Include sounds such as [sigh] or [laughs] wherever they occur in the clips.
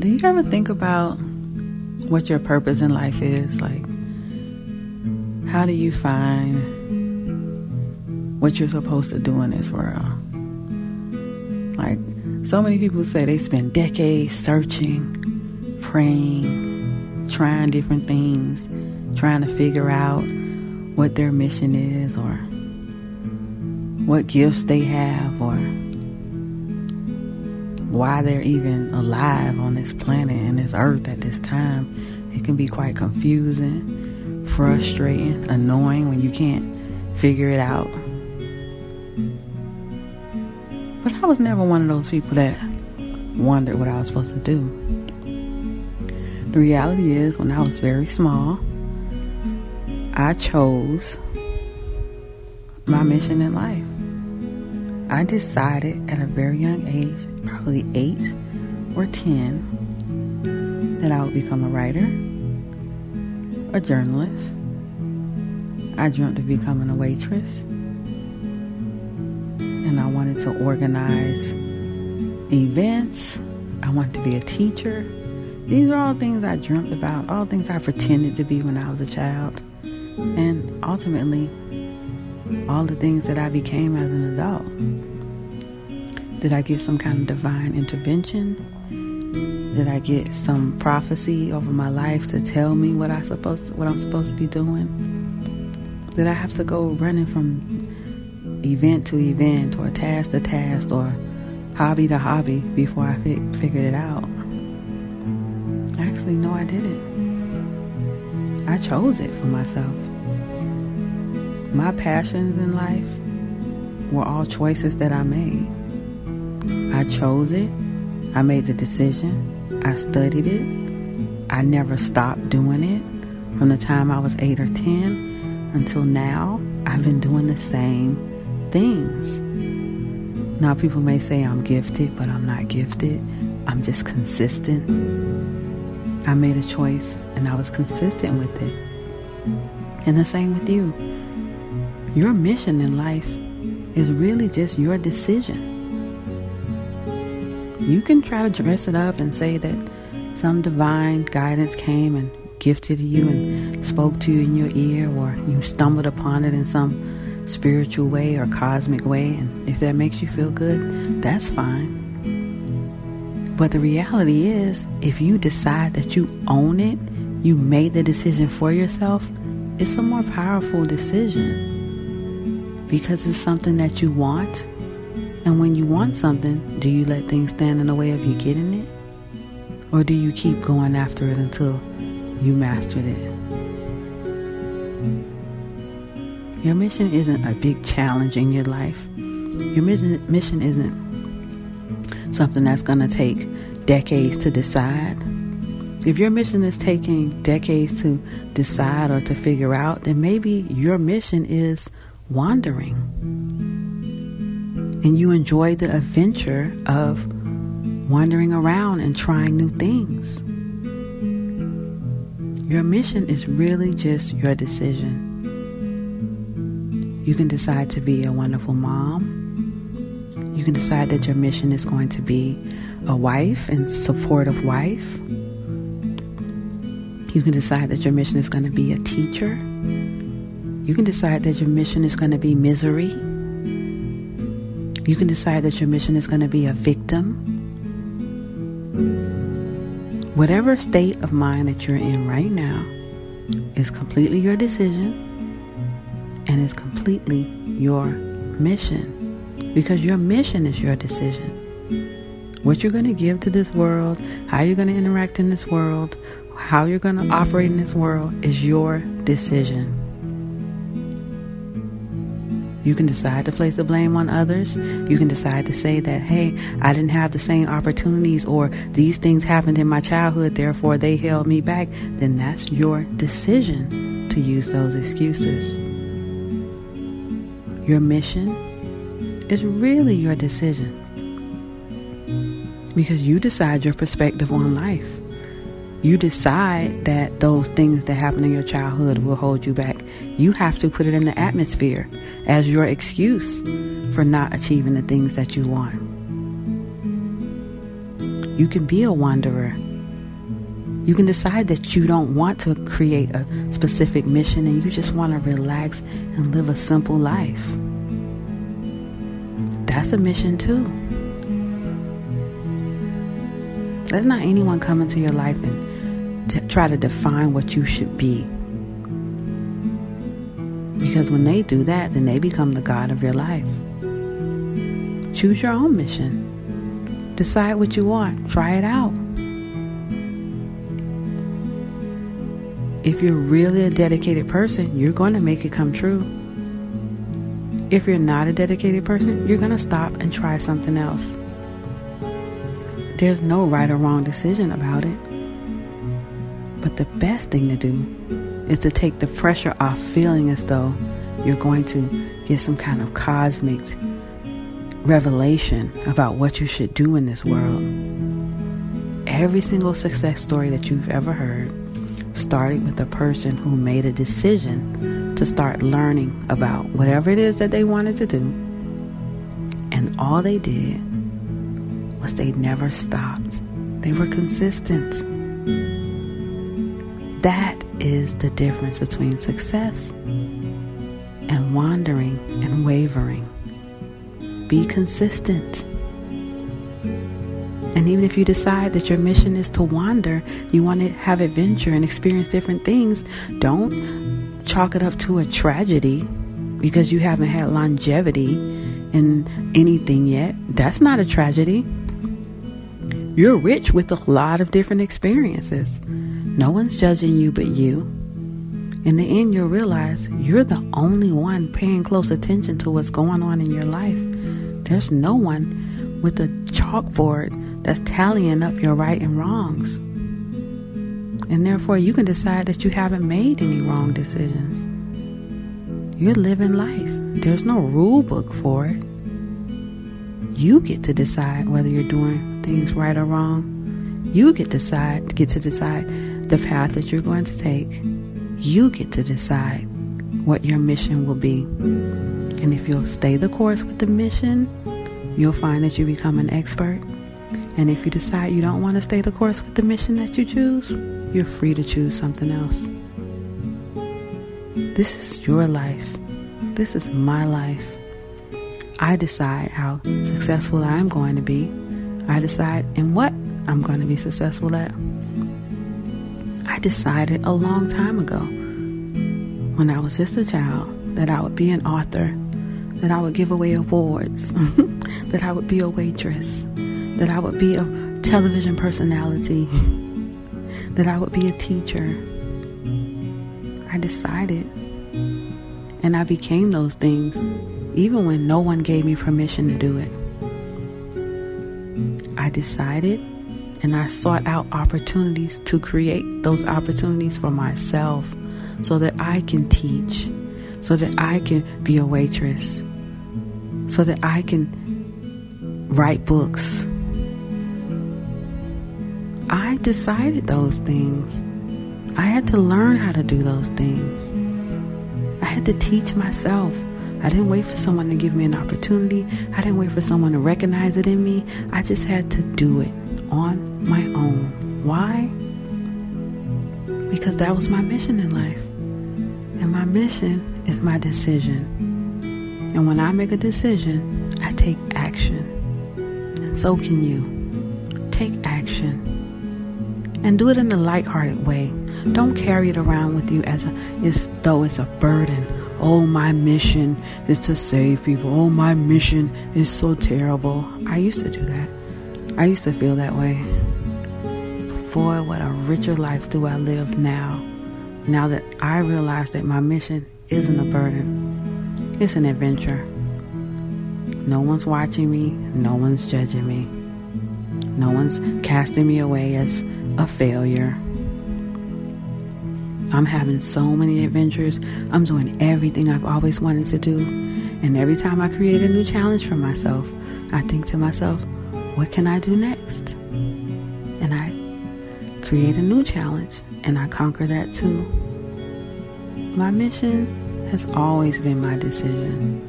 Do you ever think about what your purpose in life is? Like, how do you find what you're supposed to do in this world? Like, so many people say they spend decades searching, praying, trying different things, trying to figure out what their mission is or what gifts they have or why they're even alive on this planet and this earth at this time. It can be quite confusing, frustrating, annoying when you can't figure it out. But I was never one of those people that wondered what I was supposed to do. The reality is, when I was very small, I chose my mission in life. I decided at a very young age, probably eight or ten, that I would become a writer, a journalist. I dreamt of becoming a waitress, and I wanted to organize events. I wanted to be a teacher. These are all things I dreamt about, all things I pretended to be when I was a child, and ultimately, all the things that I became as an adult. Did I get some kind of divine intervention? Did I get some prophecy over my life to tell me what I supposed to, what I'm supposed to be doing? Did I have to go running from event to event or task to task or hobby to hobby before I fi- figured it out? Actually, no, I didn't. I chose it for myself. My passions in life were all choices that I made. I chose it. I made the decision. I studied it. I never stopped doing it from the time I was 8 or 10 until now. I've been doing the same things. Now, people may say I'm gifted, but I'm not gifted. I'm just consistent. I made a choice and I was consistent with it. And the same with you. Your mission in life is really just your decision. You can try to dress it up and say that some divine guidance came and gifted you and spoke to you in your ear, or you stumbled upon it in some spiritual way or cosmic way. And if that makes you feel good, that's fine. But the reality is, if you decide that you own it, you made the decision for yourself, it's a more powerful decision because it's something that you want. And when you want something, do you let things stand in the way of you getting it? Or do you keep going after it until you mastered it? Your mission isn't a big challenge in your life. Your mission, mission isn't something that's going to take decades to decide. If your mission is taking decades to decide or to figure out, then maybe your mission is wandering. And you enjoy the adventure of wandering around and trying new things. Your mission is really just your decision. You can decide to be a wonderful mom. You can decide that your mission is going to be a wife and supportive wife. You can decide that your mission is going to be a teacher. You can decide that your mission is going to be misery. You can decide that your mission is going to be a victim. Whatever state of mind that you're in right now is completely your decision and is completely your mission because your mission is your decision. What you're going to give to this world, how you're going to interact in this world, how you're going to operate in this world is your decision. You can decide to place the blame on others. You can decide to say that, hey, I didn't have the same opportunities or these things happened in my childhood, therefore they held me back. Then that's your decision to use those excuses. Your mission is really your decision because you decide your perspective on life. You decide that those things that happen in your childhood will hold you back. You have to put it in the atmosphere as your excuse for not achieving the things that you want. You can be a wanderer. You can decide that you don't want to create a specific mission and you just want to relax and live a simple life. That's a mission too. Let not anyone come into your life and t- try to define what you should be. Because when they do that, then they become the God of your life. Choose your own mission. Decide what you want. Try it out. If you're really a dedicated person, you're going to make it come true. If you're not a dedicated person, you're going to stop and try something else. There's no right or wrong decision about it. But the best thing to do is to take the pressure off feeling as though you're going to get some kind of cosmic revelation about what you should do in this world. Every single success story that you've ever heard started with a person who made a decision to start learning about whatever it is that they wanted to do. And all they did was they never stopped. They were consistent. That is the difference between success and wandering and wavering. Be consistent. And even if you decide that your mission is to wander, you want to have adventure and experience different things, don't chalk it up to a tragedy because you haven't had longevity in anything yet. That's not a tragedy. You're rich with a lot of different experiences. No one's judging you but you. In the end, you'll realize you're the only one paying close attention to what's going on in your life. There's no one with a chalkboard that's tallying up your right and wrongs. And therefore, you can decide that you haven't made any wrong decisions. You're living life. There's no rule book for it. You get to decide whether you're doing things right or wrong. You get decide get to decide the path that you're going to take. You get to decide what your mission will be. And if you'll stay the course with the mission, you'll find that you become an expert. And if you decide you don't want to stay the course with the mission that you choose, you're free to choose something else. This is your life. This is my life. I decide how successful I'm going to be. I decide in what I'm going to be successful at. I decided a long time ago when I was just a child that I would be an author, that I would give away awards, [laughs] that I would be a waitress, that I would be a television personality, [laughs] that I would be a teacher. I decided and I became those things even when no one gave me permission to do it. I decided and I sought out opportunities to create those opportunities for myself so that I can teach, so that I can be a waitress, so that I can write books. I decided those things. I had to learn how to do those things. I had to teach myself. I didn't wait for someone to give me an opportunity. I didn't wait for someone to recognize it in me. I just had to do it on my own. Why? Because that was my mission in life. And my mission is my decision. And when I make a decision, I take action. And so can you. Take action. And do it in a lighthearted way. Don't carry it around with you as, a, as though it's a burden Oh, my mission is to save people. Oh, my mission is so terrible. I used to do that. I used to feel that way. Boy, what a richer life do I live now. Now that I realize that my mission isn't a burden, it's an adventure. No one's watching me, no one's judging me, no one's casting me away as a failure. I'm having so many adventures. I'm doing everything I've always wanted to do. And every time I create a new challenge for myself, I think to myself, what can I do next? And I create a new challenge and I conquer that too. My mission has always been my decision.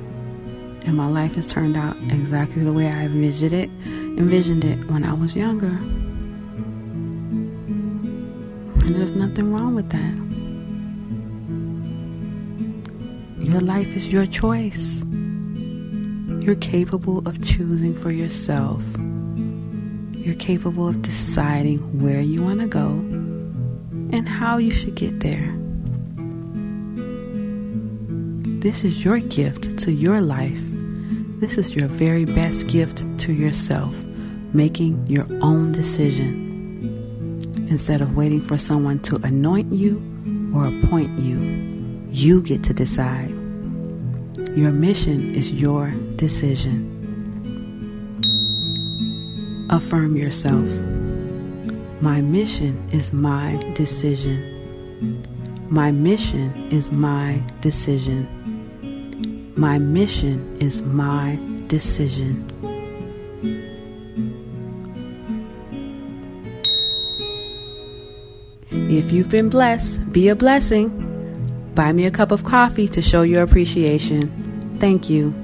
And my life has turned out exactly the way I envisioned it, envisioned it when I was younger. And there's nothing wrong with that. Your life is your choice. You're capable of choosing for yourself. You're capable of deciding where you want to go and how you should get there. This is your gift to your life. This is your very best gift to yourself, making your own decision instead of waiting for someone to anoint you or appoint you. You get to decide. Your mission is your decision. Affirm yourself. My mission is my decision. My mission is my decision. My mission is my decision. If you've been blessed, be a blessing. Buy me a cup of coffee to show your appreciation. Thank you.